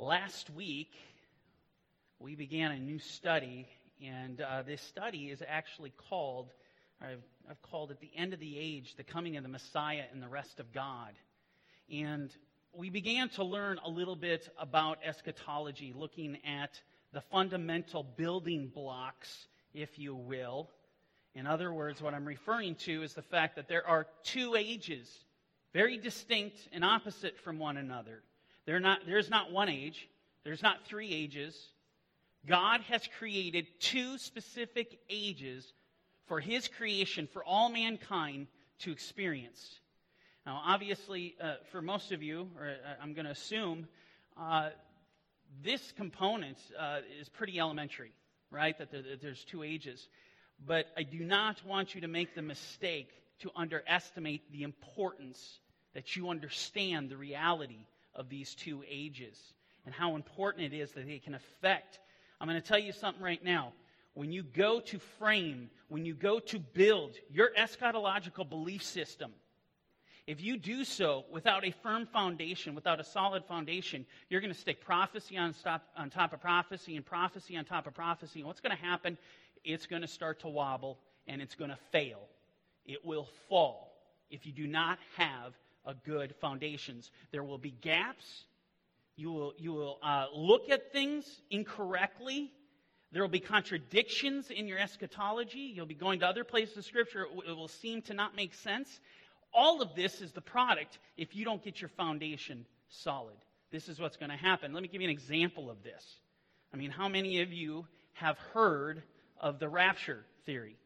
Last week, we began a new study, and uh, this study is actually called, I've, I've called it The End of the Age, The Coming of the Messiah and the Rest of God. And we began to learn a little bit about eschatology, looking at the fundamental building blocks, if you will. In other words, what I'm referring to is the fact that there are two ages, very distinct and opposite from one another. Not, there's not one age, there's not three ages. God has created two specific ages for his creation, for all mankind to experience. Now, obviously, uh, for most of you, or uh, I'm going to assume, uh, this component uh, is pretty elementary, right? That, there, that there's two ages. But I do not want you to make the mistake to underestimate the importance that you understand the reality of these two ages and how important it is that they can affect. I'm going to tell you something right now. When you go to frame, when you go to build your eschatological belief system, if you do so without a firm foundation, without a solid foundation, you're going to stick prophecy on, stop, on top of prophecy and prophecy on top of prophecy. And what's going to happen? It's going to start to wobble and it's going to fail. It will fall if you do not have a good foundations. There will be gaps. You will, you will uh, look at things incorrectly. There will be contradictions in your eschatology. You'll be going to other places of Scripture. It will seem to not make sense. All of this is the product if you don't get your foundation solid. This is what's going to happen. Let me give you an example of this. I mean, how many of you have heard of the rapture theory?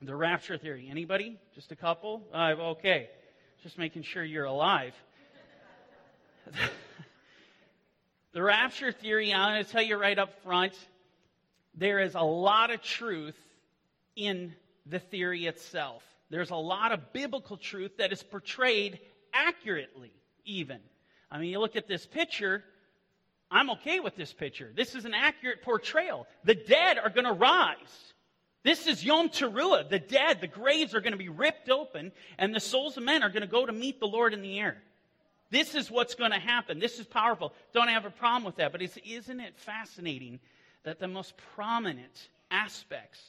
The rapture theory. Anybody? Just a couple? Uh, okay. Just making sure you're alive. the rapture theory, I'm going to tell you right up front, there is a lot of truth in the theory itself. There's a lot of biblical truth that is portrayed accurately, even. I mean, you look at this picture, I'm okay with this picture. This is an accurate portrayal. The dead are going to rise. This is Yom Teruah. The dead, the graves are going to be ripped open, and the souls of men are going to go to meet the Lord in the air. This is what's going to happen. This is powerful. Don't have a problem with that. But isn't it fascinating that the most prominent aspects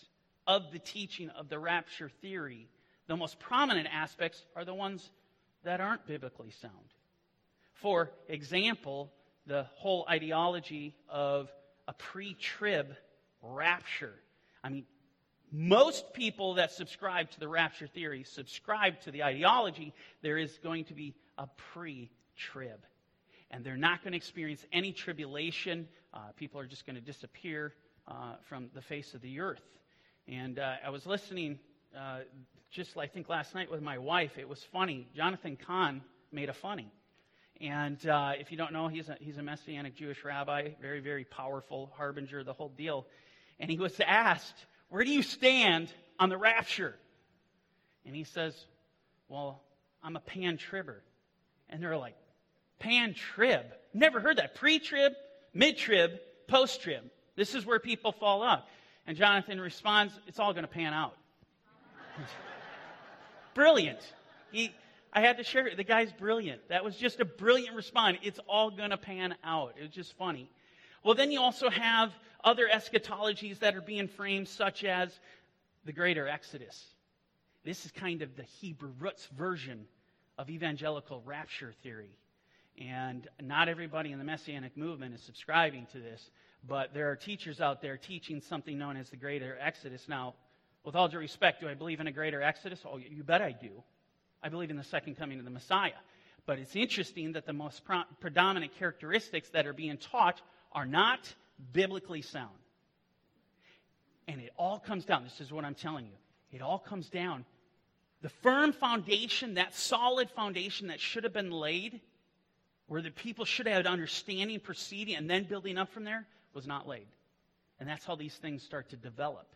of the teaching of the rapture theory, the most prominent aspects, are the ones that aren't biblically sound? For example, the whole ideology of a pre trib rapture. I mean, most people that subscribe to the rapture theory subscribe to the ideology there is going to be a pre trib. And they're not going to experience any tribulation. Uh, people are just going to disappear uh, from the face of the earth. And uh, I was listening uh, just, I think, last night with my wife. It was funny. Jonathan Cahn made a funny. And uh, if you don't know, he's a, he's a Messianic Jewish rabbi, very, very powerful, harbinger, the whole deal. And he was asked, where do you stand on the rapture? And he says, Well, I'm a pan tribber. And they're like, Pan trib? Never heard that. Pre trib, mid trib, post trib. This is where people fall off. And Jonathan responds, It's all going to pan out. brilliant. He, I had to share it. The guy's brilliant. That was just a brilliant response. It's all going to pan out. It was just funny. Well, then you also have other eschatologies that are being framed, such as the greater Exodus. This is kind of the Hebrew roots version of evangelical rapture theory. And not everybody in the Messianic movement is subscribing to this, but there are teachers out there teaching something known as the greater Exodus. Now, with all due respect, do I believe in a greater Exodus? Oh, you bet I do. I believe in the second coming of the Messiah. But it's interesting that the most pro- predominant characteristics that are being taught are not biblically sound. And it all comes down, this is what I'm telling you. It all comes down. The firm foundation, that solid foundation that should have been laid, where the people should have understanding, proceeding, and then building up from there, was not laid. And that's how these things start to develop.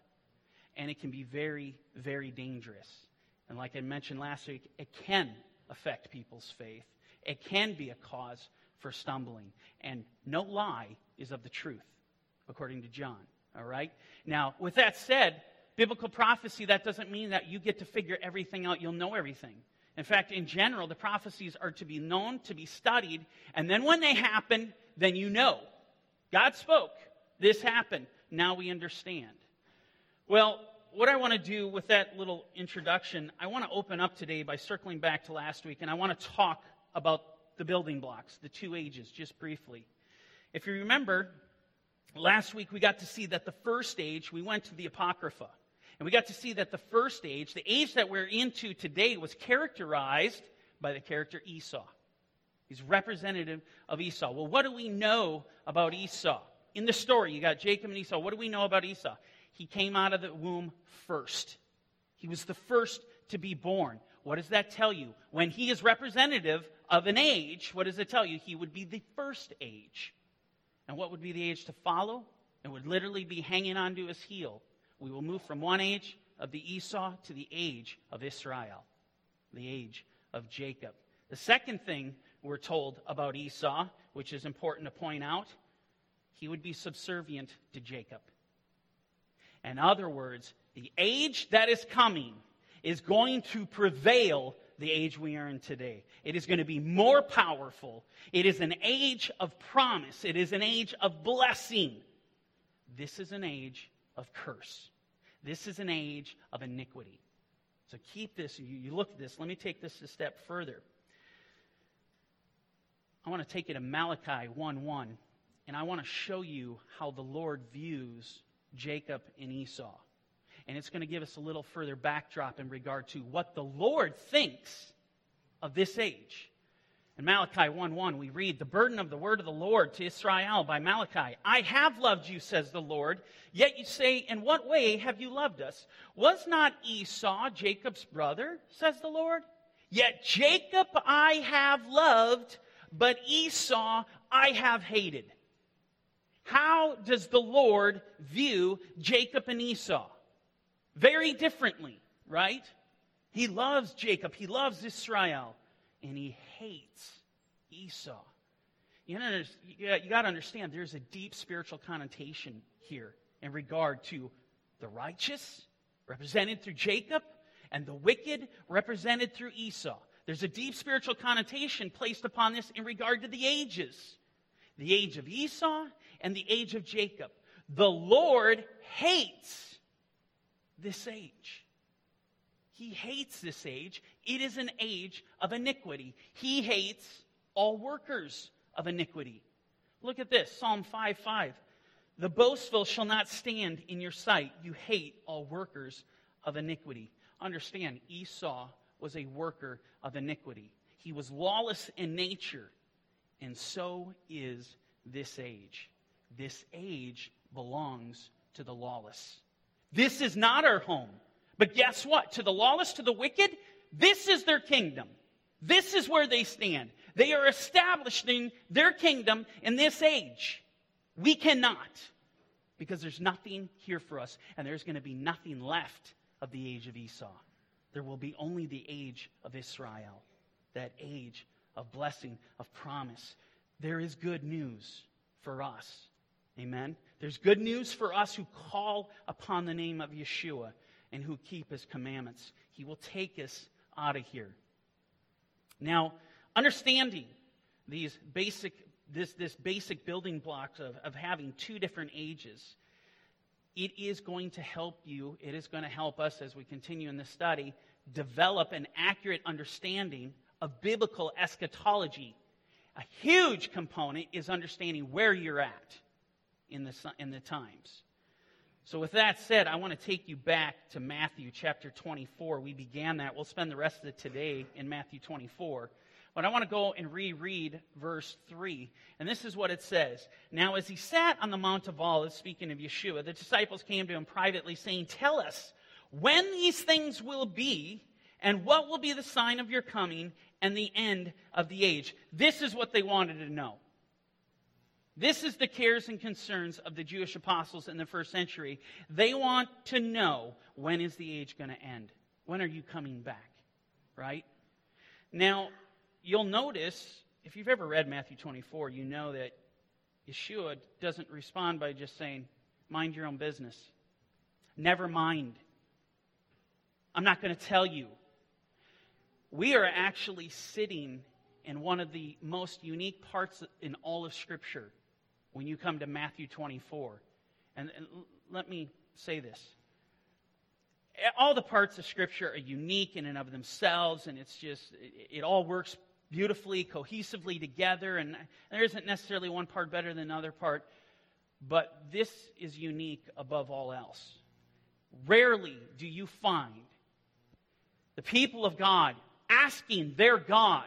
And it can be very, very dangerous. And like I mentioned last week, it can affect people's faith. It can be a cause for stumbling. And no lie is of the truth, according to John. All right? Now, with that said, biblical prophecy, that doesn't mean that you get to figure everything out, you'll know everything. In fact, in general, the prophecies are to be known, to be studied, and then when they happen, then you know. God spoke. This happened. Now we understand. Well, what I want to do with that little introduction, I want to open up today by circling back to last week, and I want to talk about the building blocks, the two ages, just briefly. If you remember, last week we got to see that the first age, we went to the Apocrypha. And we got to see that the first age, the age that we're into today, was characterized by the character Esau. He's representative of Esau. Well, what do we know about Esau? In the story, you got Jacob and Esau. What do we know about Esau? He came out of the womb first. He was the first to be born. What does that tell you? When he is representative of an age, what does it tell you? He would be the first age. And what would be the age to follow? It would literally be hanging onto his heel. We will move from one age of the Esau to the age of Israel, the age of Jacob. The second thing we're told about Esau, which is important to point out, he would be subservient to Jacob. In other words, the age that is coming is going to prevail the age we are in today. It is going to be more powerful. It is an age of promise. It is an age of blessing. This is an age of curse. This is an age of iniquity. So keep this, you, look at this. Let me take this a step further. I want to take it to Malachi 1 1, and I want to show you how the Lord views Jacob and Esau. And it's going to give us a little further backdrop in regard to what the Lord thinks of this age. In Malachi 1:1 we read the burden of the word of the Lord to Israel by Malachi. I have loved you says the Lord, yet you say in what way have you loved us? Was not Esau Jacob's brother says the Lord? Yet Jacob I have loved, but Esau I have hated. How does the Lord view Jacob and Esau? Very differently, right? He loves Jacob, he loves Israel, and he hates Esau. You, got to understand there's a deep spiritual connotation here in regard to the righteous, represented through Jacob, and the wicked, represented through Esau. There's a deep spiritual connotation placed upon this in regard to the ages the age of Esau and the age of Jacob. The Lord hates this age. He hates this age. It is an age of iniquity. He hates all workers of iniquity. Look at this Psalm 5 5. The boastful shall not stand in your sight. You hate all workers of iniquity. Understand, Esau was a worker of iniquity. He was lawless in nature, and so is this age. This age belongs to the lawless. This is not our home. But guess what? To the lawless, to the wicked, this is their kingdom. This is where they stand. They are establishing their kingdom in this age. We cannot because there's nothing here for us, and there's going to be nothing left of the age of Esau. There will be only the age of Israel, that age of blessing, of promise. There is good news for us. Amen. There's good news for us who call upon the name of Yeshua and who keep his commandments. He will take us out of here. Now, understanding these basic, this, this basic building blocks of, of having two different ages, it is going to help you, it is going to help us as we continue in this study, develop an accurate understanding of biblical eschatology. A huge component is understanding where you're at in the, in the times. So, with that said, I want to take you back to Matthew chapter 24. We began that. We'll spend the rest of today in Matthew 24. But I want to go and reread verse 3. And this is what it says Now, as he sat on the Mount of Olives, speaking of Yeshua, the disciples came to him privately, saying, Tell us when these things will be, and what will be the sign of your coming and the end of the age. This is what they wanted to know. This is the cares and concerns of the Jewish apostles in the first century. They want to know when is the age going to end? When are you coming back? Right? Now, you'll notice, if you've ever read Matthew 24, you know that Yeshua doesn't respond by just saying, mind your own business. Never mind. I'm not going to tell you. We are actually sitting in one of the most unique parts in all of Scripture when you come to Matthew 24. And, and let me say this all the parts of Scripture are unique in and of themselves, and it's just, it, it all works beautifully, cohesively together, and there isn't necessarily one part better than another part, but this is unique above all else. Rarely do you find the people of God asking their God,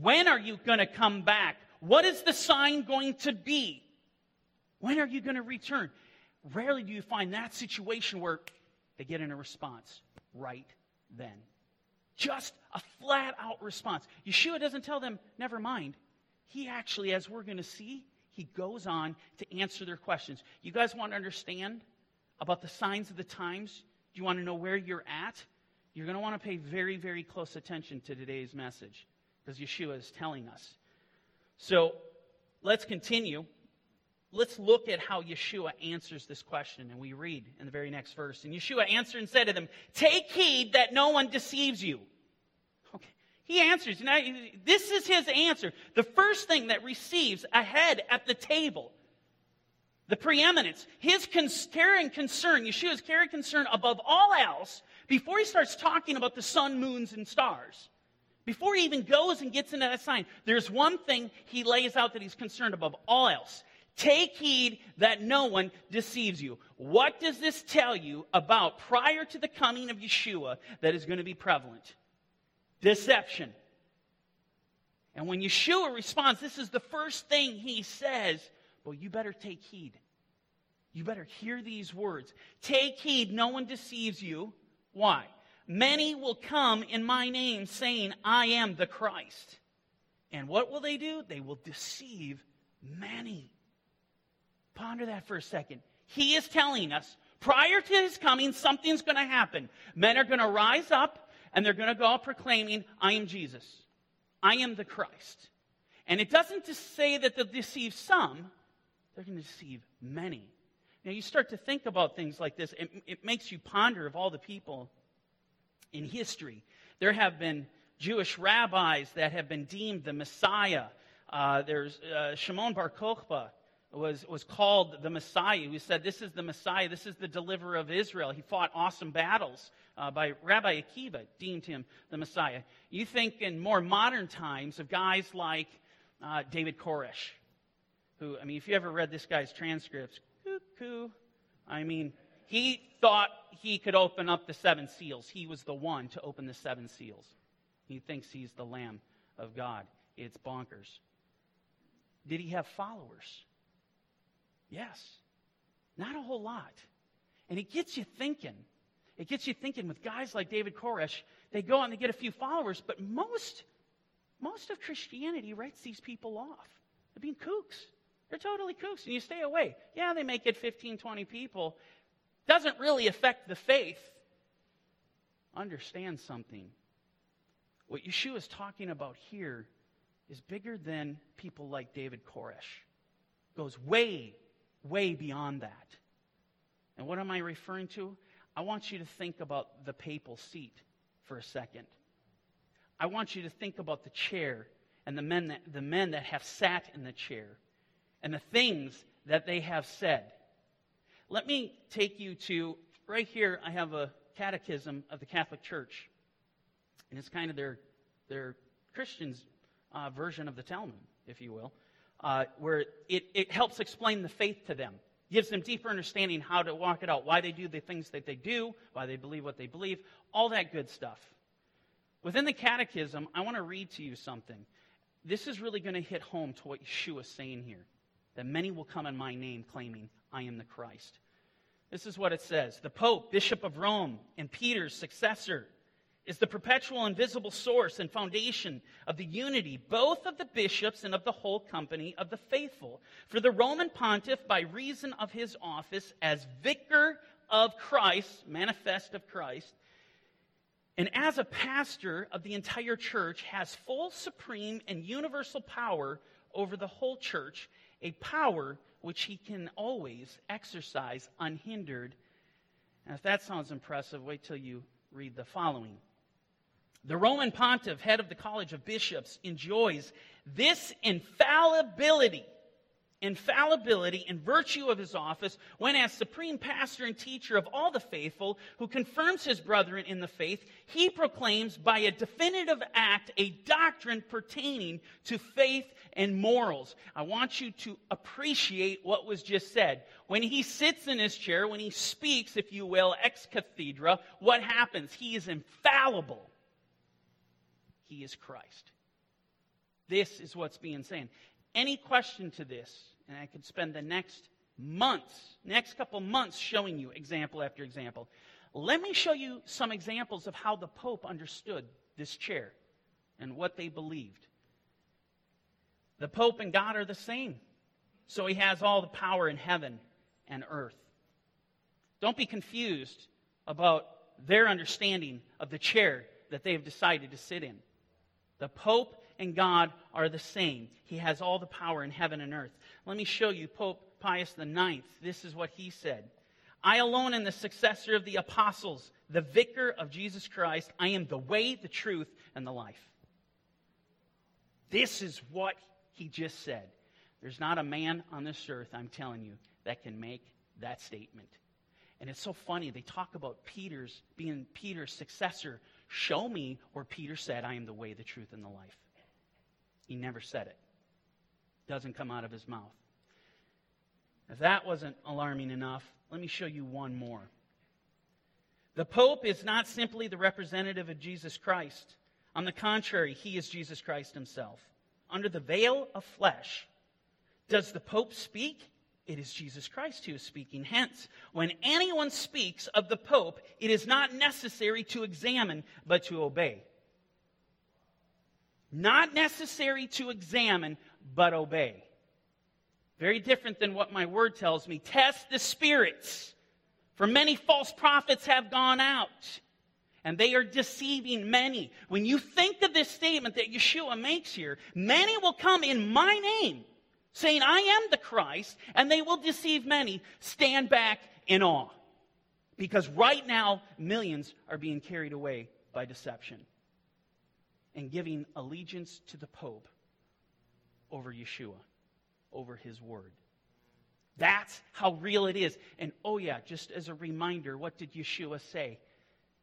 When are you going to come back? What is the sign going to be? When are you going to return? Rarely do you find that situation where they get in a response right then. Just a flat out response. Yeshua doesn't tell them, never mind. He actually, as we're going to see, he goes on to answer their questions. You guys want to understand about the signs of the times? Do you want to know where you're at? You're going to want to pay very, very close attention to today's message because Yeshua is telling us. So let's continue let's look at how Yeshua answers this question. And we read in the very next verse. And Yeshua answered and said to them, Take heed that no one deceives you. Okay. He answers. Now, this is his answer. The first thing that receives ahead at the table. The preeminence. His caring concern, Yeshua's caring concern above all else, before he starts talking about the sun, moons, and stars. Before he even goes and gets into that sign, there's one thing he lays out that he's concerned above all else. Take heed that no one deceives you. What does this tell you about prior to the coming of Yeshua that is going to be prevalent? Deception. And when Yeshua responds, this is the first thing he says. Well, you better take heed. You better hear these words. Take heed, no one deceives you. Why? Many will come in my name saying, I am the Christ. And what will they do? They will deceive many. Ponder that for a second. He is telling us prior to his coming, something's going to happen. Men are going to rise up and they're going to go out proclaiming, I am Jesus. I am the Christ. And it doesn't just say that they'll deceive some, they're going to deceive many. Now, you start to think about things like this, it, it makes you ponder of all the people in history. There have been Jewish rabbis that have been deemed the Messiah. Uh, there's uh, Shimon Bar Kokhba, was, was called the Messiah, who said, This is the Messiah, this is the deliverer of Israel. He fought awesome battles uh, by Rabbi Akiva, deemed him the Messiah. You think in more modern times of guys like uh, David Koresh, who, I mean, if you ever read this guy's transcripts, cuckoo. I mean, he thought he could open up the seven seals. He was the one to open the seven seals. He thinks he's the Lamb of God. It's bonkers. Did he have followers? Yes. Not a whole lot. And it gets you thinking. It gets you thinking with guys like David Koresh, they go and they get a few followers, but most, most of Christianity writes these people off. They're being kooks. They're totally kooks, and you stay away. Yeah, they may get 15, 20 people. Doesn't really affect the faith. Understand something. What Yeshua is talking about here is bigger than people like David Koresh. Goes way, way beyond that. And what am I referring to? I want you to think about the papal seat for a second. I want you to think about the chair and the men that, the men that have sat in the chair and the things that they have said. Let me take you to right here. I have a catechism of the Catholic Church, and it's kind of their their Christians' uh, version of the Talmud, if you will uh, where it, it helps explain the faith to them, gives them deeper understanding how to walk it out, why they do the things that they do, why they believe what they believe, all that good stuff. Within the catechism, I want to read to you something. This is really going to hit home to what Yeshua is saying here that many will come in my name claiming, I am the Christ. This is what it says The Pope, Bishop of Rome, and Peter's successor is the perpetual invisible source and foundation of the unity both of the bishops and of the whole company of the faithful. For the Roman pontiff, by reason of his office as vicar of Christ, manifest of Christ, and as a pastor of the entire church, has full, supreme, and universal power over the whole church, a power which he can always exercise unhindered. And if that sounds impressive, wait till you read the following. The Roman pontiff, head of the College of Bishops, enjoys this infallibility infallibility in virtue of his office when as supreme pastor and teacher of all the faithful who confirms his brethren in the faith he proclaims by a definitive act a doctrine pertaining to faith and morals. I want you to appreciate what was just said. When he sits in his chair when he speaks if you will ex cathedra what happens? He is infallible he is christ this is what's being said any question to this, and I could spend the next months, next couple months showing you example after example. Let me show you some examples of how the Pope understood this chair and what they believed. The Pope and God are the same, so he has all the power in heaven and earth. Don't be confused about their understanding of the chair that they have decided to sit in. The Pope and God are the same. He has all the power in heaven and earth. Let me show you Pope Pius IX. This is what he said I alone am the successor of the apostles, the vicar of Jesus Christ. I am the way, the truth, and the life. This is what he just said. There's not a man on this earth, I'm telling you, that can make that statement. And it's so funny. They talk about Peter's being Peter's successor. Show me where Peter said, I am the way, the truth, and the life. He never said it. Doesn't come out of his mouth. If that wasn't alarming enough, let me show you one more. The Pope is not simply the representative of Jesus Christ. On the contrary, he is Jesus Christ himself. Under the veil of flesh, does the Pope speak? It is Jesus Christ who is speaking. Hence, when anyone speaks of the Pope, it is not necessary to examine, but to obey. Not necessary to examine, but obey. Very different than what my word tells me. Test the spirits. For many false prophets have gone out, and they are deceiving many. When you think of this statement that Yeshua makes here, many will come in my name, saying, I am the Christ, and they will deceive many. Stand back in awe. Because right now, millions are being carried away by deception and giving allegiance to the Pope over Yeshua, over his word. That's how real it is. And oh, yeah, just as a reminder, what did Yeshua say?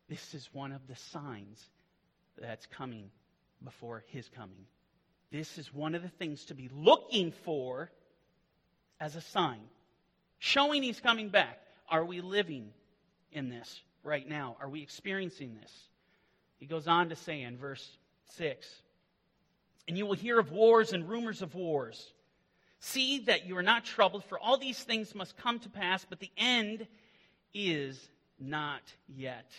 This is one of the signs that's coming before his coming. This is one of the things to be looking for as a sign, showing he's coming back. Are we living in this right now? Are we experiencing this? He goes on to say in verse 6. And you will hear of wars and rumors of wars. See that you are not troubled, for all these things must come to pass, but the end is not yet.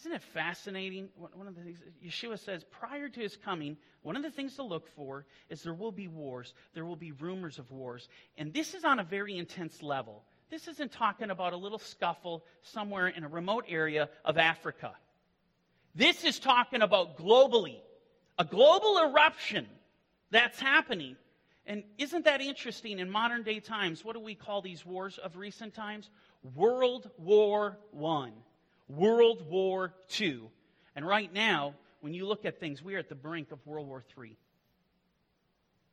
Isn't it fascinating? One of the things Yeshua says prior to his coming, one of the things to look for is there will be wars, there will be rumors of wars. And this is on a very intense level. This isn't talking about a little scuffle somewhere in a remote area of Africa. This is talking about globally, a global eruption that's happening. And isn't that interesting in modern day times? What do we call these wars of recent times? World War I, World War II. And right now, when you look at things, we are at the brink of World War III.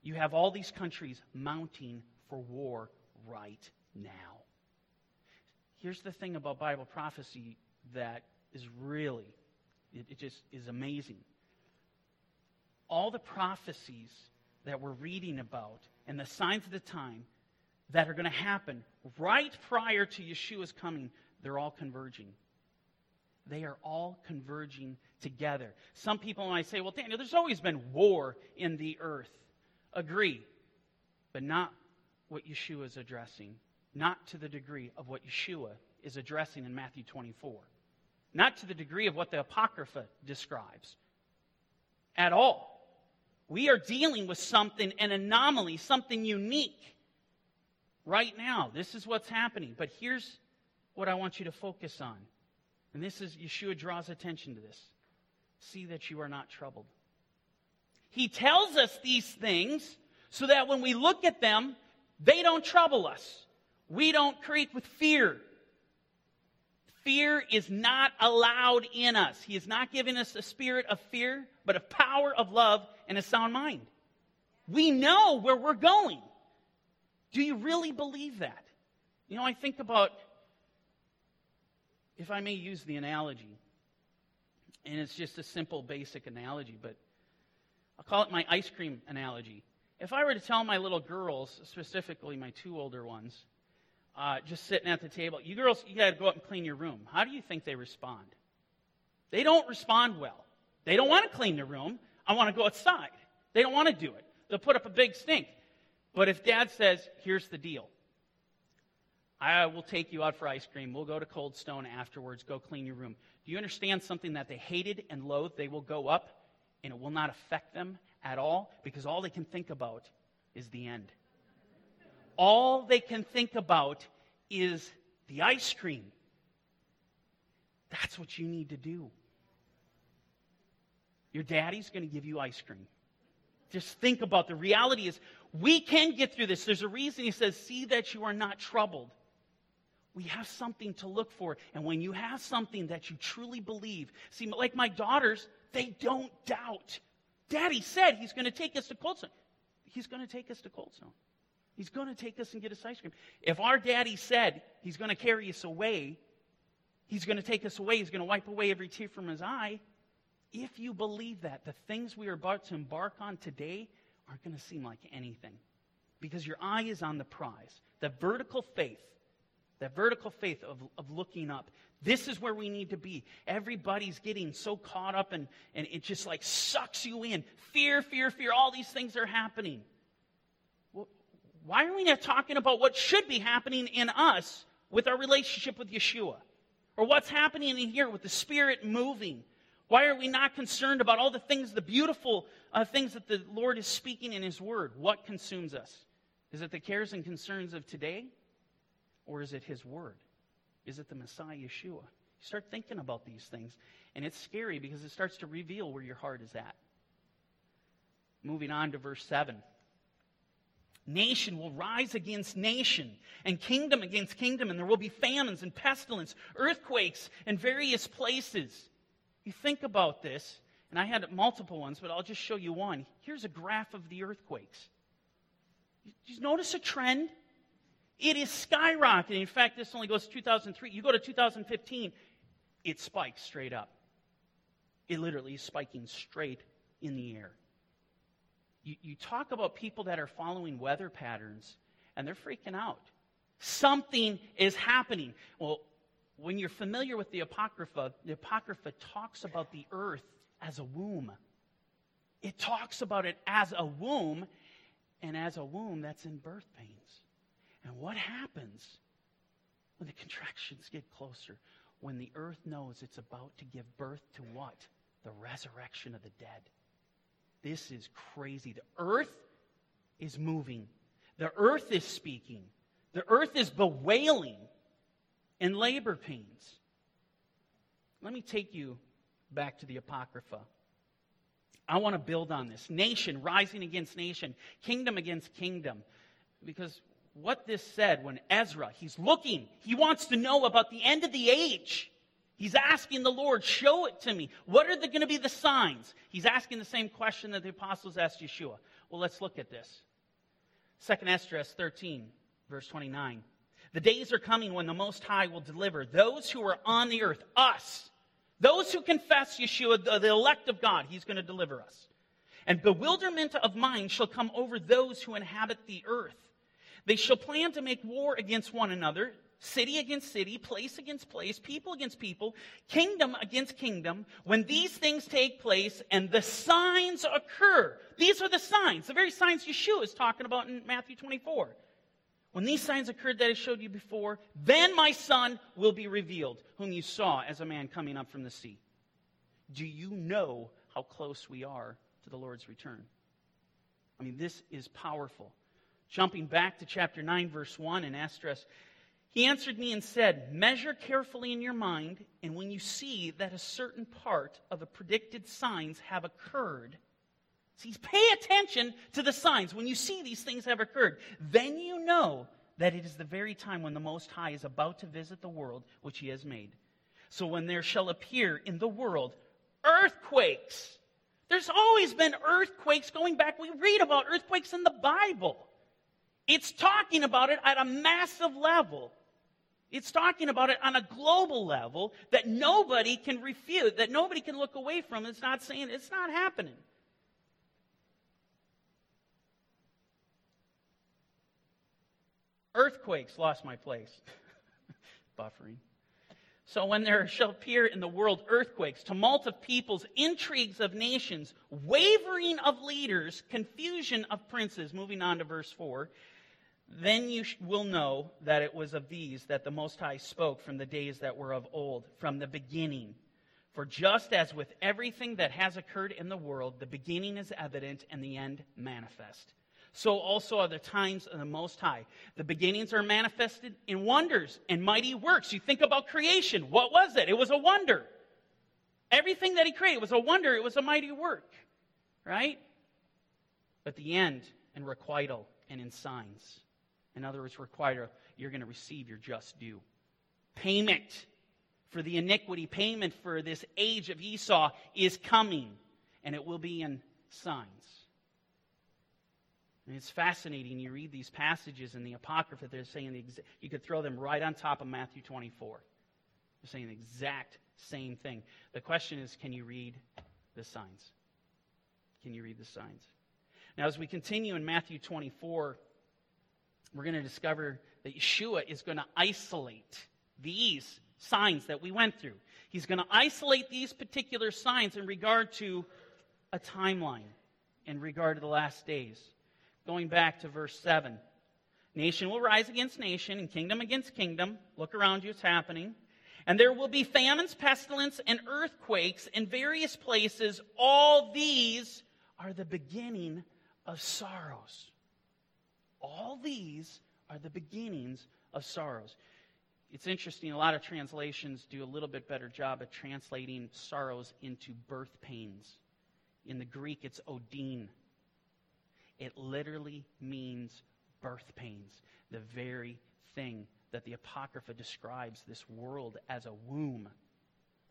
You have all these countries mounting for war right now. Here's the thing about Bible prophecy that is really it, it just is amazing. All the prophecies that we're reading about and the signs of the time that are going to happen right prior to Yeshua's coming, they're all converging. They are all converging together. Some people might say, well, Daniel, there's always been war in the earth. Agree, but not what Yeshua is addressing, not to the degree of what Yeshua is addressing in Matthew 24 not to the degree of what the Apocrypha describes at all. We are dealing with something, an anomaly, something unique right now. This is what's happening. But here's what I want you to focus on. And this is, Yeshua draws attention to this. See that you are not troubled. He tells us these things so that when we look at them, they don't trouble us. We don't creak with fear Fear is not allowed in us. He has not given us a spirit of fear, but of power, of love, and a sound mind. We know where we're going. Do you really believe that? You know, I think about, if I may use the analogy, and it's just a simple, basic analogy, but I'll call it my ice cream analogy. If I were to tell my little girls, specifically my two older ones, uh, just sitting at the table, you girls, you got to go up and clean your room. How do you think they respond? They don't respond well. They don't want to clean the room. I want to go outside. They don't want to do it. They'll put up a big stink. But if dad says, here's the deal I will take you out for ice cream. We'll go to Cold Stone afterwards. Go clean your room. Do you understand something that they hated and loathed? They will go up and it will not affect them at all because all they can think about is the end. All they can think about is the ice cream. That's what you need to do. Your daddy's going to give you ice cream. Just think about the reality is we can get through this. There's a reason he says, See that you are not troubled. We have something to look for. And when you have something that you truly believe, see, like my daughters, they don't doubt. Daddy said he's going to take us to Cold Stone. He's going to take us to Cold Stone. He's going to take us and get us ice cream. If our daddy said he's going to carry us away, he's going to take us away, he's going to wipe away every tear from his eye. If you believe that, the things we are about to embark on today aren't going to seem like anything because your eye is on the prize. The vertical faith, that vertical faith of, of looking up. This is where we need to be. Everybody's getting so caught up and, and it just like sucks you in. Fear, fear, fear. All these things are happening. Why are we not talking about what should be happening in us with our relationship with Yeshua? Or what's happening in here with the Spirit moving? Why are we not concerned about all the things, the beautiful uh, things that the Lord is speaking in His Word? What consumes us? Is it the cares and concerns of today? Or is it His Word? Is it the Messiah Yeshua? You start thinking about these things, and it's scary because it starts to reveal where your heart is at. Moving on to verse 7. Nation will rise against nation, and kingdom against kingdom, and there will be famines and pestilence, earthquakes in various places. You think about this, and I had multiple ones, but I'll just show you one. Here's a graph of the earthquakes. You notice a trend? It is skyrocketing. In fact, this only goes to 2003. You go to 2015, it spikes straight up. It literally is spiking straight in the air. You, you talk about people that are following weather patterns, and they're freaking out. Something is happening. Well, when you're familiar with the Apocrypha, the Apocrypha talks about the earth as a womb. It talks about it as a womb, and as a womb that's in birth pains. And what happens when the contractions get closer? When the earth knows it's about to give birth to what? The resurrection of the dead. This is crazy. The earth is moving, the earth is speaking, the earth is bewailing and labor pains. Let me take you back to the Apocrypha. I want to build on this. Nation rising against nation, kingdom against kingdom. Because what this said when Ezra, he's looking, he wants to know about the end of the age. He's asking the Lord, show it to me. What are going to be the signs? He's asking the same question that the apostles asked Yeshua. Well, let's look at this. Second Esdras 13, verse 29. The days are coming when the Most High will deliver those who are on the earth, us, those who confess Yeshua, the elect of God, He's going to deliver us. And bewilderment of mind shall come over those who inhabit the earth. They shall plan to make war against one another, city against city, place against place, people against people, kingdom against kingdom. When these things take place and the signs occur, these are the signs, the very signs Yeshua is talking about in Matthew 24. When these signs occurred that I showed you before, then my son will be revealed, whom you saw as a man coming up from the sea. Do you know how close we are to the Lord's return? I mean, this is powerful. Jumping back to chapter 9, verse 1 in Esdras, he answered me and said, Measure carefully in your mind, and when you see that a certain part of the predicted signs have occurred, See, pay attention to the signs. When you see these things have occurred, then you know that it is the very time when the Most High is about to visit the world which He has made. So when there shall appear in the world earthquakes, there's always been earthquakes going back. We read about earthquakes in the Bible. It's talking about it at a massive level. It's talking about it on a global level that nobody can refute, that nobody can look away from. It's not saying it's not happening. Earthquakes lost my place. Buffering. So when there shall appear in the world earthquakes, tumult of peoples, intrigues of nations, wavering of leaders, confusion of princes, moving on to verse 4, then you will know that it was of these that the Most High spoke from the days that were of old, from the beginning. For just as with everything that has occurred in the world, the beginning is evident and the end manifest so also are the times of the Most High. The beginnings are manifested in wonders and mighty works. You think about creation. What was it? It was a wonder. Everything that He created was a wonder. It was a mighty work, right? But the end in requital and in signs. In other words, requital, you're going to receive your just due. Payment for the iniquity, payment for this age of Esau is coming, and it will be in signs. And it's fascinating. You read these passages in the Apocrypha, they're saying the exa- you could throw them right on top of Matthew 24. They're saying the exact same thing. The question is can you read the signs? Can you read the signs? Now, as we continue in Matthew 24, we're going to discover that Yeshua is going to isolate these signs that we went through. He's going to isolate these particular signs in regard to a timeline, in regard to the last days. Going back to verse 7. Nation will rise against nation and kingdom against kingdom. Look around you, it's happening. And there will be famines, pestilence, and earthquakes in various places. All these are the beginning of sorrows. All these are the beginnings of sorrows. It's interesting, a lot of translations do a little bit better job at translating sorrows into birth pains. In the Greek, it's odin. It literally means birth pains, the very thing that the Apocrypha describes this world as a womb,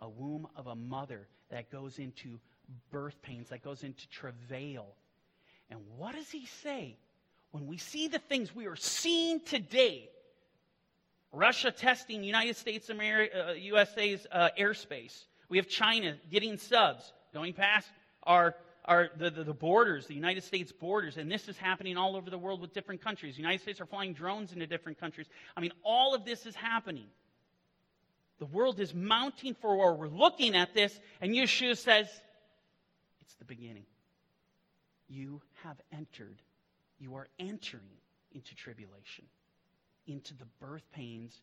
a womb of a mother that goes into birth pains, that goes into travail. And what does he say? When we see the things we are seeing today, Russia testing United States America, uh, USA's uh, airspace. We have China getting subs, going past our are the, the, the, borders, the United States borders, and this is happening all over the world with different countries. The United States are flying drones into different countries. I mean, all of this is happening. The world is mounting for war. We're looking at this, and Yeshua says, It's the beginning. You have entered, you are entering into tribulation, into the birth pains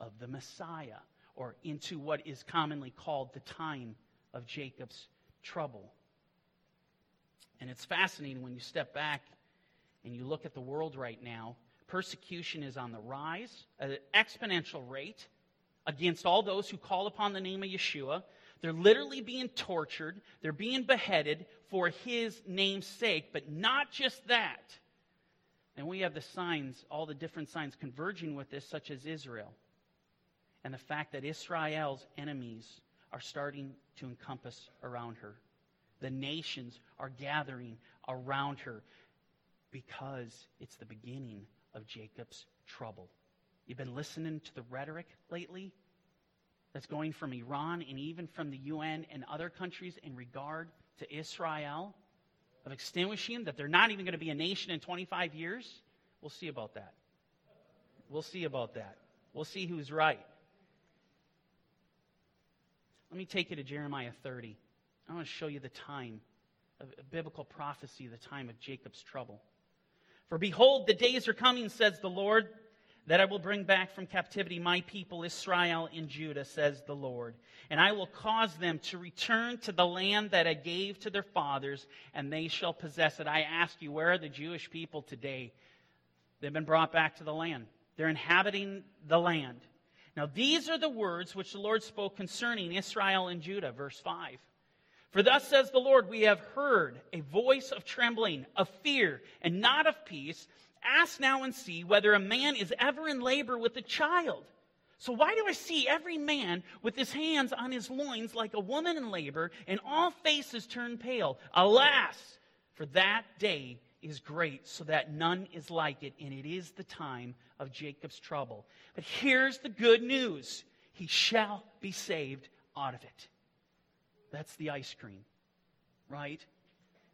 of the Messiah, or into what is commonly called the time of Jacob's trouble. And it's fascinating when you step back and you look at the world right now. Persecution is on the rise at an exponential rate against all those who call upon the name of Yeshua. They're literally being tortured, they're being beheaded for his name's sake, but not just that. And we have the signs, all the different signs converging with this, such as Israel. And the fact that Israel's enemies are starting to encompass around her. The nations are gathering around her because it's the beginning of Jacob's trouble. You've been listening to the rhetoric lately that's going from Iran and even from the UN and other countries in regard to Israel of extinguishing that they're not even going to be a nation in 25 years. We'll see about that. We'll see about that. We'll see who's right. Let me take you to Jeremiah 30. I want to show you the time of biblical prophecy, the time of Jacob's trouble. For behold, the days are coming, says the Lord, that I will bring back from captivity my people Israel and Judah, says the Lord. And I will cause them to return to the land that I gave to their fathers, and they shall possess it. I ask you, where are the Jewish people today? They've been brought back to the land. They're inhabiting the land. Now, these are the words which the Lord spoke concerning Israel and Judah, verse 5. For thus says the Lord, we have heard a voice of trembling, of fear, and not of peace. Ask now and see whether a man is ever in labor with a child, So why do I see every man with his hands on his loins like a woman in labor, and all faces turn pale? Alas, for that day is great, so that none is like it, and it is the time of Jacob's trouble. But here's the good news he shall be saved out of it. That's the ice cream, right?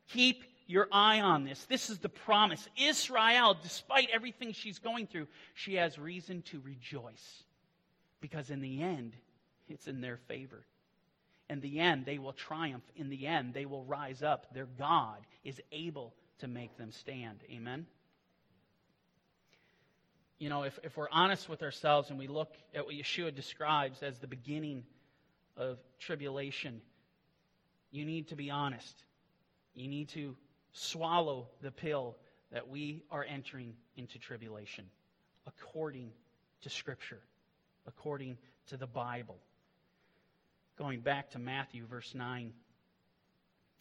Keep your eye on this. This is the promise. Israel, despite everything she's going through, she has reason to rejoice because in the end, it's in their favor. In the end, they will triumph. In the end, they will rise up. Their God is able to make them stand. Amen? You know, if, if we're honest with ourselves and we look at what Yeshua describes as the beginning of tribulation, you need to be honest. You need to swallow the pill that we are entering into tribulation according to Scripture, according to the Bible. Going back to Matthew, verse 9,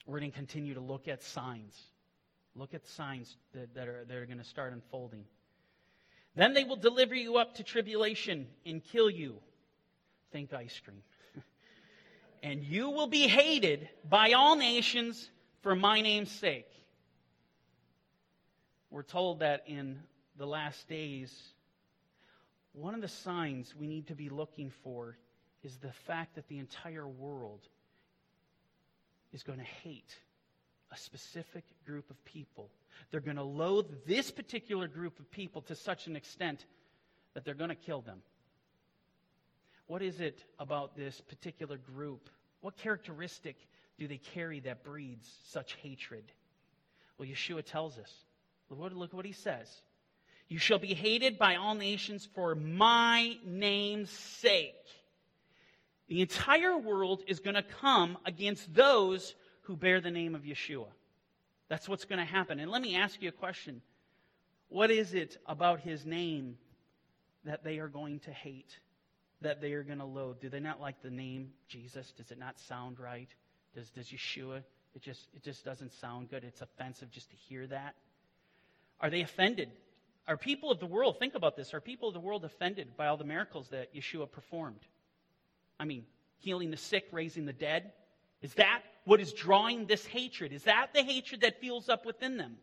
we're going to continue to look at signs. Look at signs that, that are, that are going to start unfolding. Then they will deliver you up to tribulation and kill you. Think ice cream. and you will be hated by all nations for my name's sake. We're told that in the last days, one of the signs we need to be looking for is the fact that the entire world is going to hate a specific group of people. They're going to loathe this particular group of people to such an extent that they're going to kill them. What is it about this particular group? What characteristic do they carry that breeds such hatred? Well, Yeshua tells us. Look what he says. You shall be hated by all nations for my name's sake. The entire world is going to come against those who bear the name of Yeshua. That's what's going to happen. And let me ask you a question. What is it about his name that they are going to hate, that they are going to loathe? Do they not like the name Jesus? Does it not sound right? Does, does Yeshua, it just, it just doesn't sound good. It's offensive just to hear that. Are they offended? Are people of the world, think about this, are people of the world offended by all the miracles that Yeshua performed? I mean, healing the sick, raising the dead. Is that what is drawing this hatred? Is that the hatred that fuels up within them?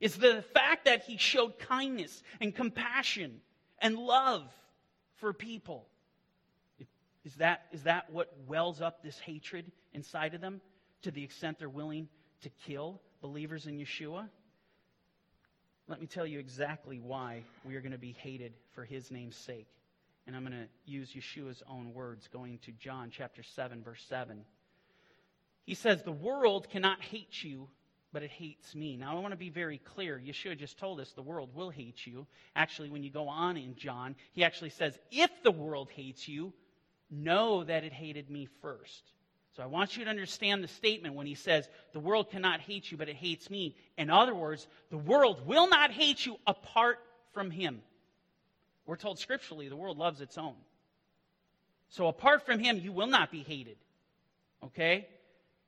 Is the fact that he showed kindness and compassion and love for people? Is that, is that what wells up this hatred inside of them to the extent they're willing to kill believers in Yeshua? Let me tell you exactly why we are going to be hated for his name's sake. And I'm going to use Yeshua's own words, going to John chapter 7, verse 7. He says, The world cannot hate you, but it hates me. Now, I want to be very clear. Yeshua just told us the world will hate you. Actually, when you go on in John, he actually says, If the world hates you, know that it hated me first. So I want you to understand the statement when he says, The world cannot hate you, but it hates me. In other words, the world will not hate you apart from him. We're told scripturally the world loves its own. So apart from him, you will not be hated. Okay?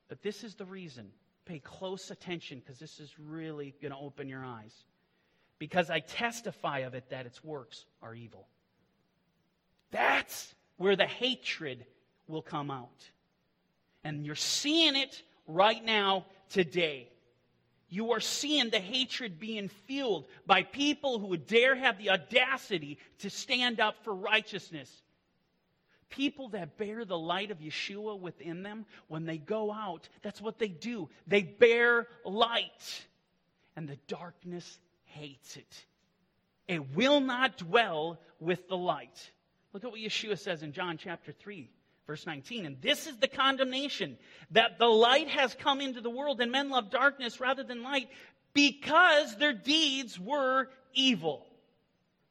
But this is the reason. Pay close attention because this is really going to open your eyes. Because I testify of it that its works are evil. That's where the hatred will come out. And you're seeing it right now today. You are seeing the hatred being fueled by people who would dare have the audacity to stand up for righteousness. People that bear the light of Yeshua within them, when they go out, that's what they do. They bear light. And the darkness hates it. It will not dwell with the light. Look at what Yeshua says in John chapter 3, verse 19. And this is the condemnation that the light has come into the world, and men love darkness rather than light because their deeds were evil.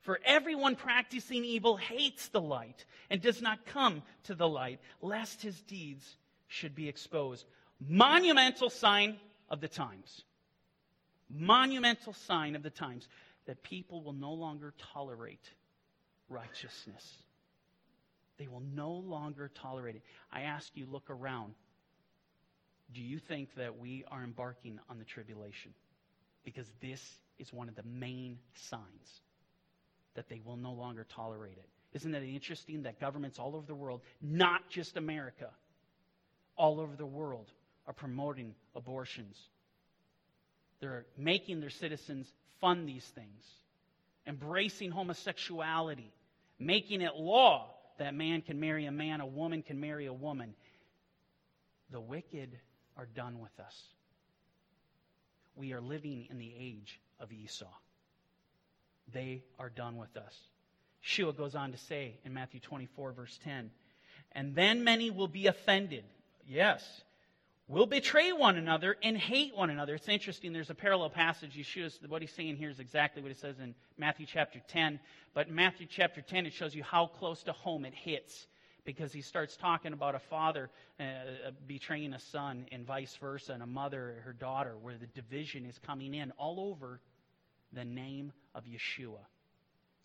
For everyone practicing evil hates the light and does not come to the light, lest his deeds should be exposed. Monumental sign of the times. Monumental sign of the times that people will no longer tolerate righteousness. They will no longer tolerate it. I ask you, look around. Do you think that we are embarking on the tribulation? Because this is one of the main signs that they will no longer tolerate it. Isn't it interesting that governments all over the world, not just America, all over the world, are promoting abortions? They're making their citizens fund these things, embracing homosexuality, making it law that man can marry a man, a woman can marry a woman. The wicked are done with us. We are living in the age of Esau. They are done with us. Shua goes on to say in Matthew 24, verse 10, and then many will be offended. Yes. Will betray one another and hate one another. It's interesting. There's a parallel passage. Yeshua, what he's saying here is exactly what it says in Matthew chapter 10. But Matthew chapter 10, it shows you how close to home it hits because he starts talking about a father uh, betraying a son and vice versa, and a mother her daughter, where the division is coming in all over the name of Yeshua.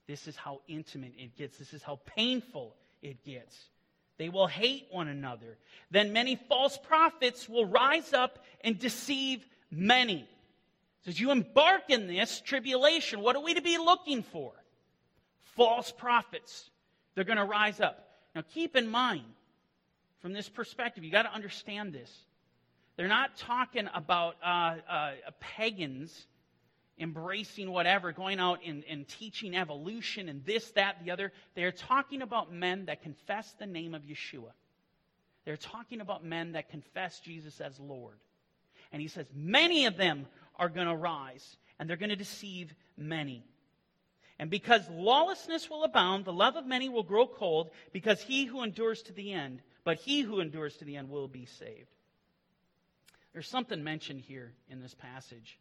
This is how intimate it gets. This is how painful it gets. They will hate one another. Then many false prophets will rise up and deceive many. So as you embark in this tribulation, what are we to be looking for? False prophets. They're going to rise up. Now keep in mind, from this perspective, you got to understand this. They're not talking about uh, uh, pagans embracing whatever, going out and, and teaching evolution and this, that, the other. They're talking about men that confess the name of Yeshua. They're talking about men that confess Jesus as Lord. And he says, many of them are going to rise, and they're going to deceive many. And because lawlessness will abound, the love of many will grow cold, because he who endures to the end, but he who endures to the end will be saved. There's something mentioned here in this passage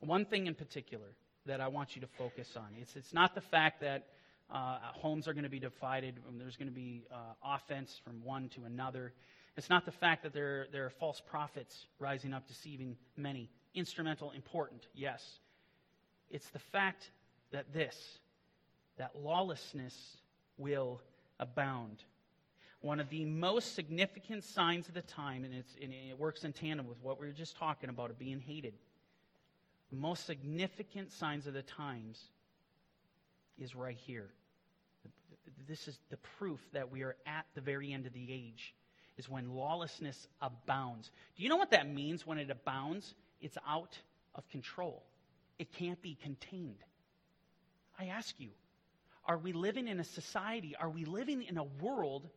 one thing in particular that I want you to focus on. It's, it's not the fact that uh, homes are going to be divided, and there's going to be uh, offense from one to another. It's not the fact that there, there are false prophets rising up, deceiving many. Instrumental, important, yes. It's the fact that this, that lawlessness will abound. One of the most significant signs of the time, and, and it works in tandem with what we were just talking about of being hated most significant signs of the times is right here. This is the proof that we are at the very end of the age, is when lawlessness abounds. Do you know what that means when it abounds? It's out of control, it can't be contained. I ask you, are we living in a society, are we living in a world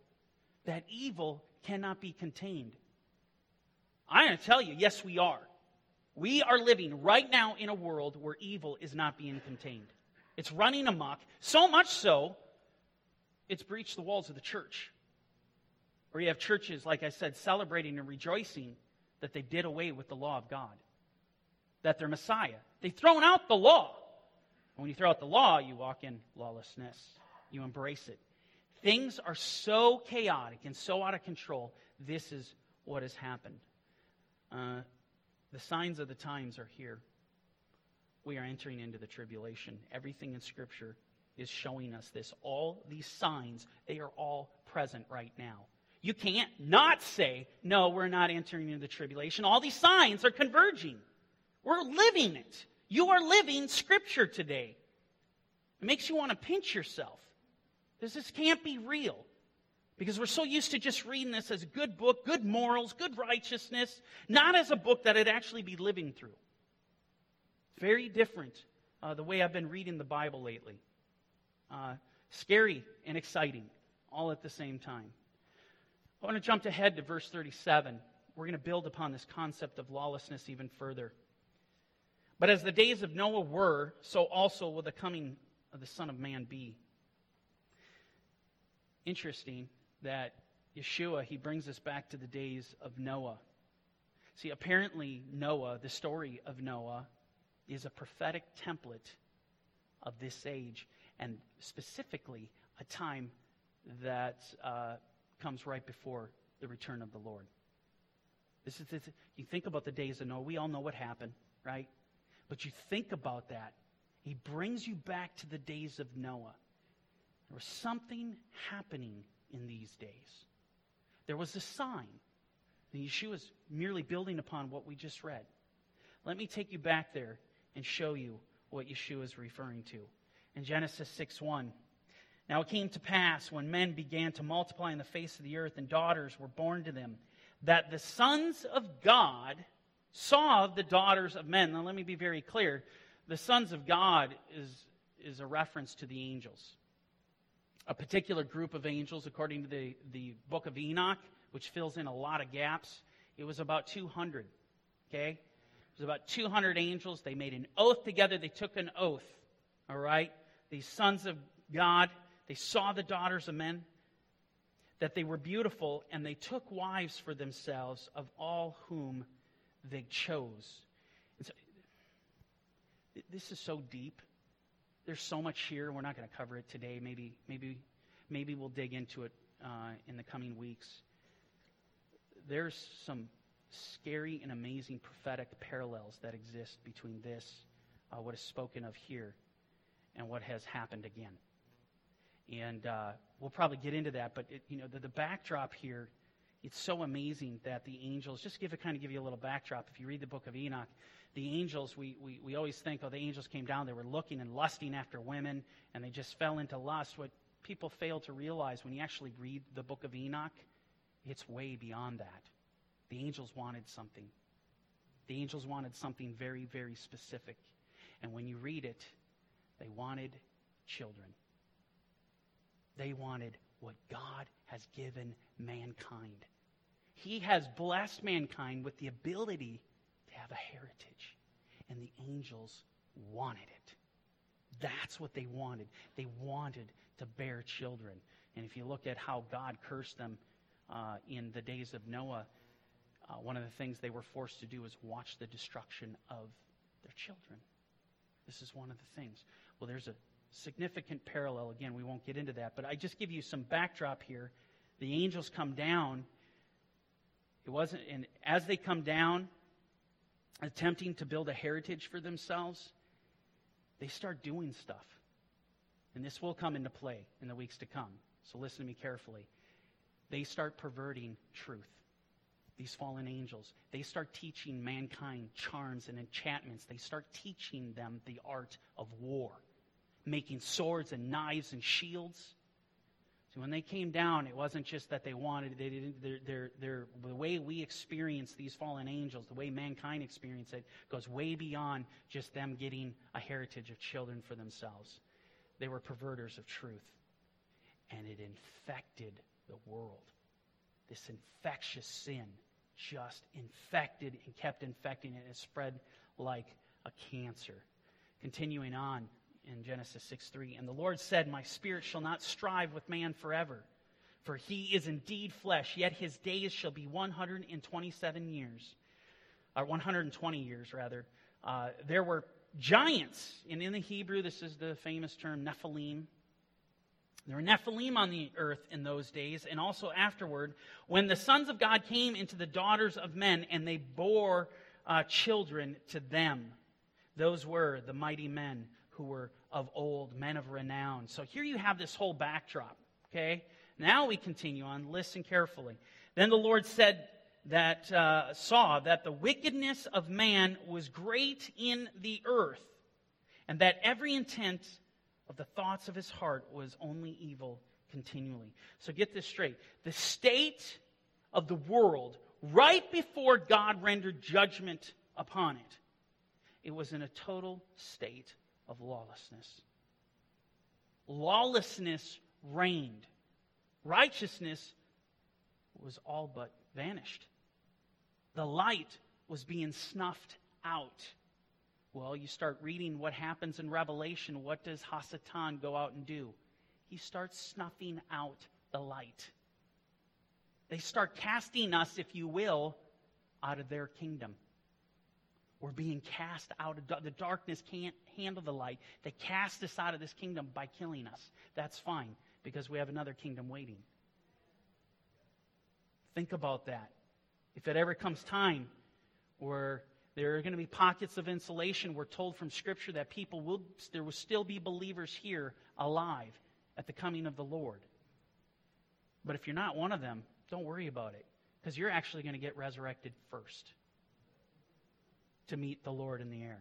that evil cannot be contained? I'm going to tell you, yes, we are. We are living right now in a world where evil is not being contained. It's running amok, so much so, it's breached the walls of the church. Where you have churches, like I said, celebrating and rejoicing that they did away with the law of God, that they're Messiah. They've thrown out the law. And when you throw out the law, you walk in lawlessness, you embrace it. Things are so chaotic and so out of control. This is what has happened. Uh, the signs of the times are here. We are entering into the tribulation. Everything in Scripture is showing us this. All these signs, they are all present right now. You can't not say, no, we're not entering into the tribulation. All these signs are converging. We're living it. You are living Scripture today. It makes you want to pinch yourself. Because this can't be real. Because we're so used to just reading this as a good book, good morals, good righteousness, not as a book that I'd actually be living through. Very different uh, the way I've been reading the Bible lately. Uh, scary and exciting, all at the same time. I want to jump ahead to verse 37. We're going to build upon this concept of lawlessness even further. But as the days of Noah were, so also will the coming of the Son of Man be. Interesting that Yeshua, he brings us back to the days of Noah. See, apparently, Noah, the story of Noah, is a prophetic template of this age, and specifically a time that uh, comes right before the return of the Lord. This is this, you think about the days of Noah. We all know what happened, right? But you think about that. He brings you back to the days of Noah. There was something happening in these days. There was a sign. And Yeshua is merely building upon what we just read. Let me take you back there and show you what Yeshua is referring to. In Genesis 6 1, Now it came to pass when men began to multiply in the face of the earth and daughters were born to them, that the sons of God saw the daughters of men. Now let me be very clear. The sons of God is, is a reference to the angels. A particular group of angels, according to the, the book of Enoch, which fills in a lot of gaps, it was about 200. Okay? It was about 200 angels. They made an oath together. They took an oath. All right? These sons of God they saw the daughters of men, that they were beautiful, and they took wives for themselves of all whom they chose. So, this is so deep. There's so much here. We're not going to cover it today. Maybe, maybe, maybe we'll dig into it uh, in the coming weeks. There's some scary and amazing prophetic parallels that exist between this, uh, what is spoken of here, and what has happened again. And uh, we'll probably get into that. But, it, you know, the, the backdrop here, it's so amazing that the angels, just give it kind of give you a little backdrop. If you read the book of Enoch, the angels, we, we, we always think, oh, the angels came down, they were looking and lusting after women, and they just fell into lust. What people fail to realize when you actually read the book of Enoch, it's way beyond that. The angels wanted something. The angels wanted something very, very specific. And when you read it, they wanted children. They wanted what God has given mankind. He has blessed mankind with the ability have a heritage, and the angels wanted it. That's what they wanted. They wanted to bear children. And if you look at how God cursed them uh, in the days of Noah, uh, one of the things they were forced to do is watch the destruction of their children. This is one of the things. Well, there's a significant parallel. Again, we won't get into that, but I just give you some backdrop here. The angels come down. It wasn't, and as they come down, attempting to build a heritage for themselves, they start doing stuff. And this will come into play in the weeks to come. So listen to me carefully. They start perverting truth. These fallen angels. They start teaching mankind charms and enchantments. They start teaching them the art of war making swords and knives and shields. So when they came down, it wasn't just that they wanted, they didn't, the way we experience these fallen angels, the way mankind experience it, goes way beyond just them getting a heritage of children for themselves. They were perverters of truth. And it infected the world. This infectious sin just infected and kept infecting it. It spread like a cancer. Continuing on, in Genesis 6 3. And the Lord said, My spirit shall not strive with man forever, for he is indeed flesh, yet his days shall be 127 years, or 120 years, rather. Uh, there were giants, and in the Hebrew, this is the famous term Nephilim. There were Nephilim on the earth in those days, and also afterward, when the sons of God came into the daughters of men, and they bore uh, children to them. Those were the mighty men who were of old, men of renown. So here you have this whole backdrop, okay? Now we continue on. Listen carefully. Then the Lord said that, uh, saw that the wickedness of man was great in the earth, and that every intent of the thoughts of his heart was only evil continually. So get this straight. The state of the world right before God rendered judgment upon it, it was in a total state of lawlessness. Lawlessness reigned. Righteousness was all but vanished. The light was being snuffed out. Well, you start reading what happens in Revelation. What does Hasatan go out and do? He starts snuffing out the light. They start casting us, if you will, out of their kingdom. We're being cast out of the darkness can't handle the light. They cast us out of this kingdom by killing us. That's fine because we have another kingdom waiting. Think about that. If it ever comes time where there are going to be pockets of insulation, we're told from Scripture that people will, there will still be believers here alive at the coming of the Lord. But if you're not one of them, don't worry about it because you're actually going to get resurrected first to meet the Lord in the air.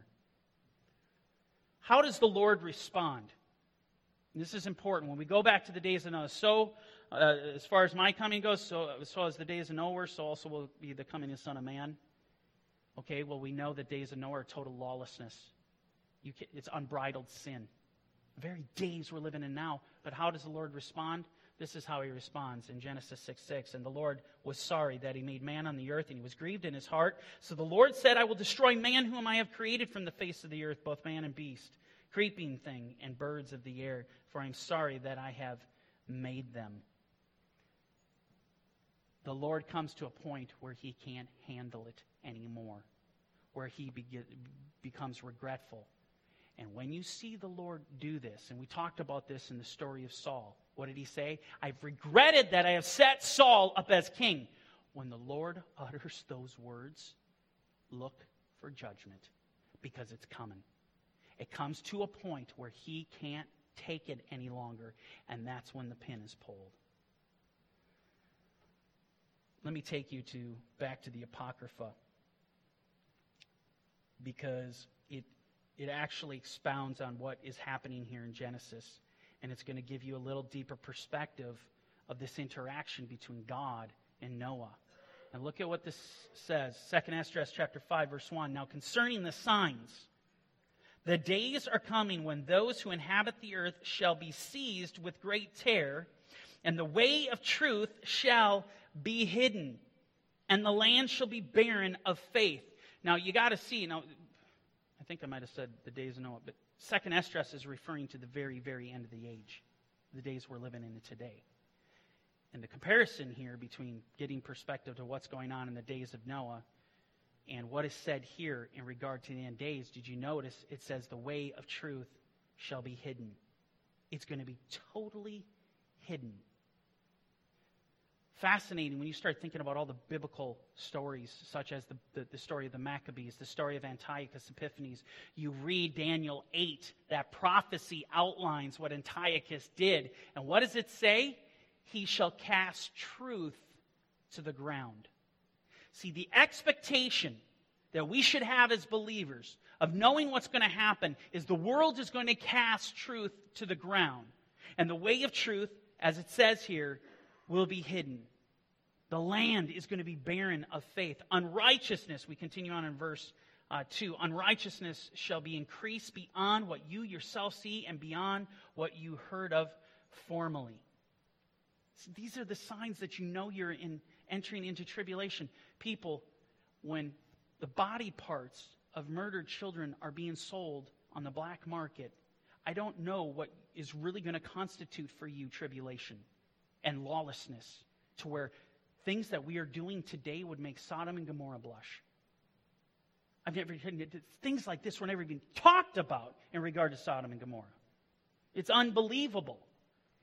How does the Lord respond? this is important. When we go back to the days of Noah, so uh, as far as my coming goes, so, so as the days of Noah were, so also will be the coming of the Son of Man. Okay, well, we know the days of Noah are total lawlessness. Can, it's unbridled sin. The very days we're living in now. But how does the Lord respond? This is how he responds in Genesis 6 6. And the Lord was sorry that he made man on the earth, and he was grieved in his heart. So the Lord said, I will destroy man whom I have created from the face of the earth, both man and beast, creeping thing, and birds of the air, for I am sorry that I have made them. The Lord comes to a point where he can't handle it anymore, where he be- becomes regretful. And when you see the Lord do this, and we talked about this in the story of Saul, what did he say? I've regretted that I have set Saul up as king. When the Lord utters those words, look for judgment because it's coming. It comes to a point where he can't take it any longer, and that's when the pin is pulled. Let me take you to back to the Apocrypha because it, it actually expounds on what is happening here in Genesis, and it's going to give you a little deeper perspective of this interaction between God and Noah. And look at what this says. 2nd Esdras chapter 5, verse 1. Now concerning the signs, the days are coming when those who inhabit the earth shall be seized with great terror, and the way of truth shall be hidden, and the land shall be barren of faith. Now, you got to see, now, I think I might have said the days of Noah, but Second Esdras is referring to the very, very end of the age, the days we're living in today. And the comparison here between getting perspective to what's going on in the days of Noah and what is said here in regard to the end days, did you notice it says the way of truth shall be hidden? It's going to be totally hidden fascinating when you start thinking about all the biblical stories, such as the, the, the, story of the Maccabees, the story of Antiochus Epiphanes. You read Daniel 8, that prophecy outlines what Antiochus did. And what does it say? He shall cast truth to the ground. See, the expectation that we should have as believers of knowing what's going to happen is the world is going to cast truth to the ground. And the way of truth, as it says here, will be hidden. The land is going to be barren of faith. Unrighteousness, we continue on in verse uh, 2 unrighteousness shall be increased beyond what you yourself see and beyond what you heard of formerly. So these are the signs that you know you're in, entering into tribulation. People, when the body parts of murdered children are being sold on the black market, I don't know what is really going to constitute for you tribulation and lawlessness to where things that we are doing today would make Sodom and Gomorrah blush. I've never things like this were never even talked about in regard to Sodom and Gomorrah. It's unbelievable.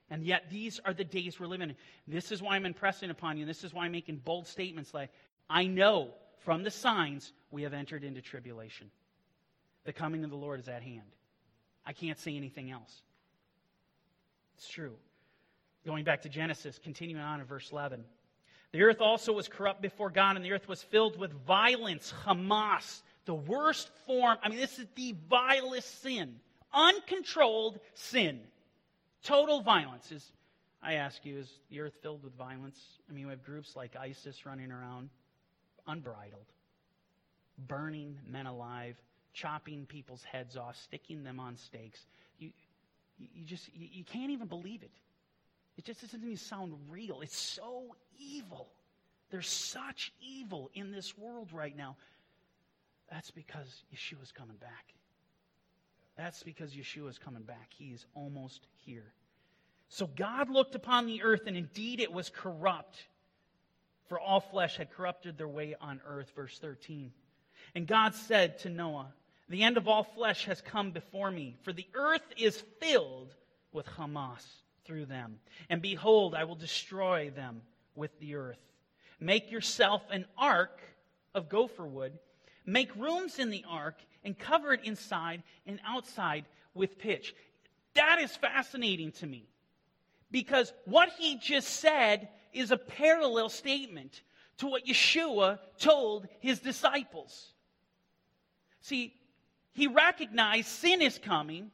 And yet these are the days we're living in. This is why I'm impressing upon you. This is why I'm making bold statements like, I know from the signs we have entered into tribulation. The coming of the Lord is at hand. I can't say anything else. It's true. Going back to Genesis, continuing on in verse 11. The earth also was corrupt before God, and the earth was filled with violence, Hamas, the worst form. I mean, this is the vilest sin. Uncontrolled sin. Total violence. Is, I ask you, is the earth filled with violence? I mean, we have groups like ISIS running around, unbridled, burning men alive, chopping people's heads off, sticking them on stakes. You, you just, you, you can't even believe it. It just doesn't even sound real. It's so evil. There's such evil in this world right now. That's because Yeshua's coming back. That's because Yeshua's coming back. He is almost here. So God looked upon the earth, and indeed it was corrupt. For all flesh had corrupted their way on earth. Verse 13. And God said to Noah, The end of all flesh has come before me, for the earth is filled with Hamas through them. And behold, I will destroy them with the earth. Make yourself an ark of gopher wood. Make rooms in the ark and cover it inside and outside with pitch. That is fascinating to me because what he just said is a parallel statement to what Yeshua told his disciples. See, he recognized sin is coming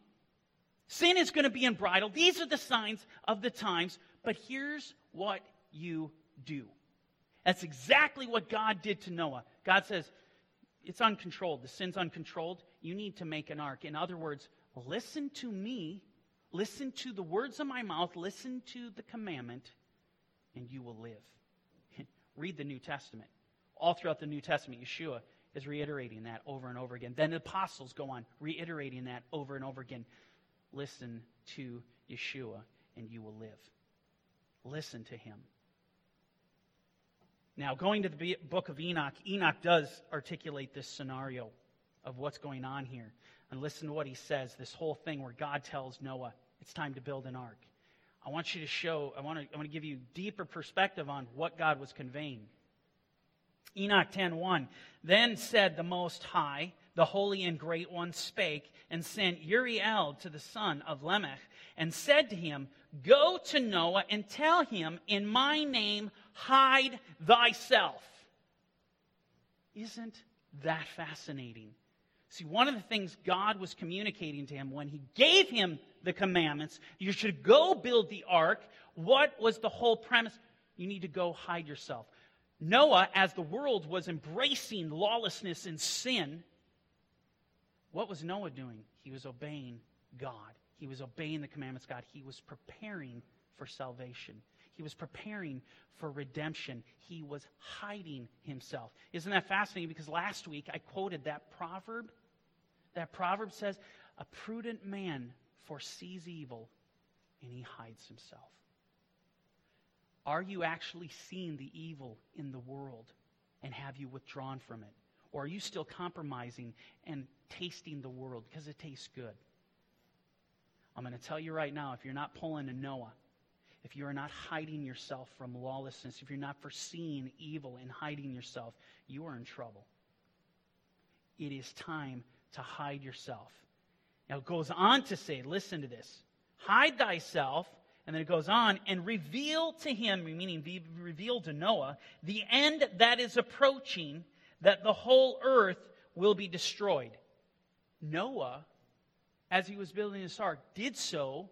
Sin is going to be unbridled. These are the signs of the times. But here's what you do. That's exactly what God did to Noah. God says, it's uncontrolled. The sin's uncontrolled. You need to make an ark. In other words, listen to me, listen to the words of my mouth, listen to the commandment, and you will live. Read the New Testament. All throughout the New Testament, Yeshua is reiterating that over and over again. Then the apostles go on reiterating that over and over again. Listen to Yeshua, and you will live. Listen to him. Now, going to the book of Enoch, Enoch does articulate this scenario of what's going on here. And listen to what he says this whole thing where God tells Noah, it's time to build an ark. I want you to show, I want to, I want to give you deeper perspective on what God was conveying. Enoch 10:1 Then said the most high the holy and great one spake and sent Uriel to the son of Lamech and said to him go to Noah and tell him in my name hide thyself. Isn't that fascinating? See one of the things God was communicating to him when he gave him the commandments you should go build the ark what was the whole premise? You need to go hide yourself. Noah, as the world was embracing lawlessness and sin, what was Noah doing? He was obeying God. He was obeying the commandments of God. He was preparing for salvation. He was preparing for redemption. He was hiding himself. Isn't that fascinating? Because last week I quoted that proverb. That proverb says, A prudent man foresees evil and he hides himself. Are you actually seeing the evil in the world and have you withdrawn from it? Or are you still compromising and tasting the world because it tastes good? I'm going to tell you right now if you're not pulling a Noah, if you are not hiding yourself from lawlessness, if you're not foreseeing evil and hiding yourself, you are in trouble. It is time to hide yourself. Now it goes on to say, listen to this hide thyself and then it goes on, and reveal to him, meaning be revealed to Noah, the end that is approaching, that the whole earth will be destroyed. Noah, as he was building this ark, did so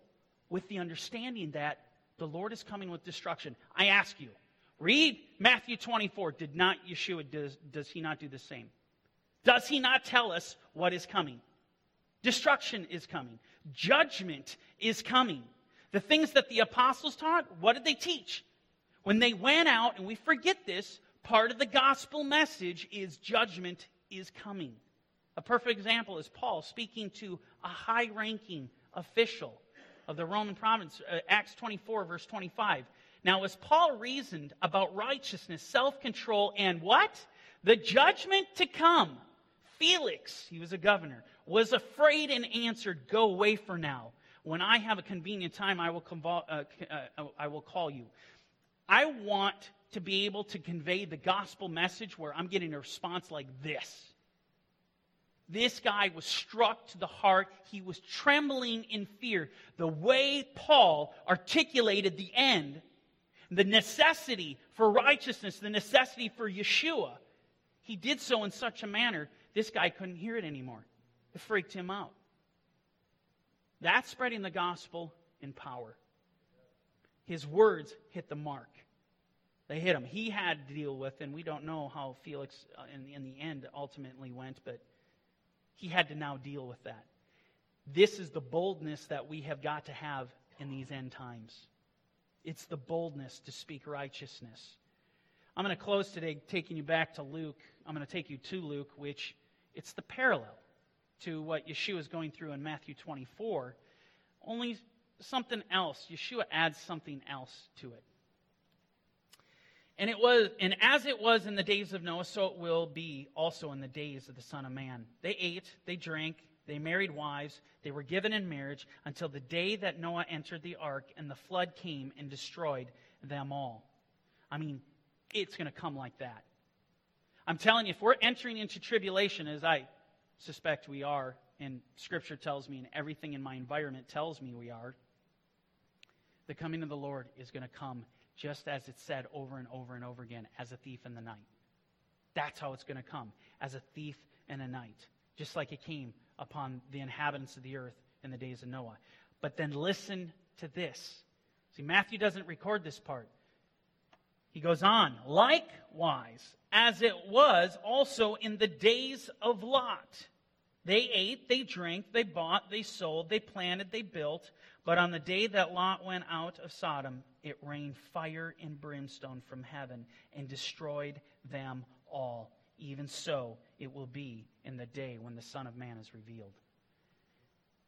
with the understanding that the Lord is coming with destruction. I ask you, read Matthew 24. Did not Yeshua, does, does he not do the same? Does he not tell us what is coming? Destruction is coming. Judgment is coming. The things that the apostles taught, what did they teach? When they went out, and we forget this, part of the gospel message is judgment is coming. A perfect example is Paul speaking to a high ranking official of the Roman province, uh, Acts 24, verse 25. Now, as Paul reasoned about righteousness, self control, and what? The judgment to come, Felix, he was a governor, was afraid and answered, Go away for now. When I have a convenient time, I will, convol- uh, uh, I will call you. I want to be able to convey the gospel message where I'm getting a response like this. This guy was struck to the heart. He was trembling in fear. The way Paul articulated the end, the necessity for righteousness, the necessity for Yeshua, he did so in such a manner, this guy couldn't hear it anymore. It freaked him out. That's spreading the gospel in power. His words hit the mark. They hit him. He had to deal with, and we don't know how Felix, uh, in, in the end, ultimately went, but he had to now deal with that. This is the boldness that we have got to have in these end times. It's the boldness to speak righteousness. I'm going to close today taking you back to Luke. I'm going to take you to Luke, which it's the parallel to what Yeshua is going through in Matthew 24, only something else. Yeshua adds something else to it. And it was, and as it was in the days of Noah, so it will be also in the days of the Son of Man. They ate, they drank, they married wives, they were given in marriage until the day that Noah entered the ark and the flood came and destroyed them all. I mean, it's going to come like that. I'm telling you, if we're entering into tribulation, as I suspect we are, and Scripture tells me, and everything in my environment tells me we are, the coming of the Lord is going to come just as it's said over and over and over again as a thief in the night. That's how it's going to come, as a thief in the night, just like it came upon the inhabitants of the earth in the days of Noah. But then listen to this. See, Matthew doesn't record this part. He goes on, likewise, as it was also in the days of Lot. They ate, they drank, they bought, they sold, they planted, they built. But on the day that Lot went out of Sodom, it rained fire and brimstone from heaven and destroyed them all. Even so, it will be in the day when the Son of Man is revealed.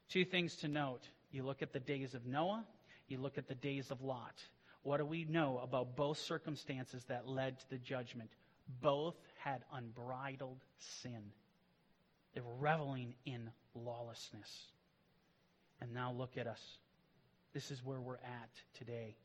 Two things to note. You look at the days of Noah, you look at the days of Lot. What do we know about both circumstances that led to the judgment? Both had unbridled sin. They were reveling in lawlessness. And now look at us. This is where we're at today.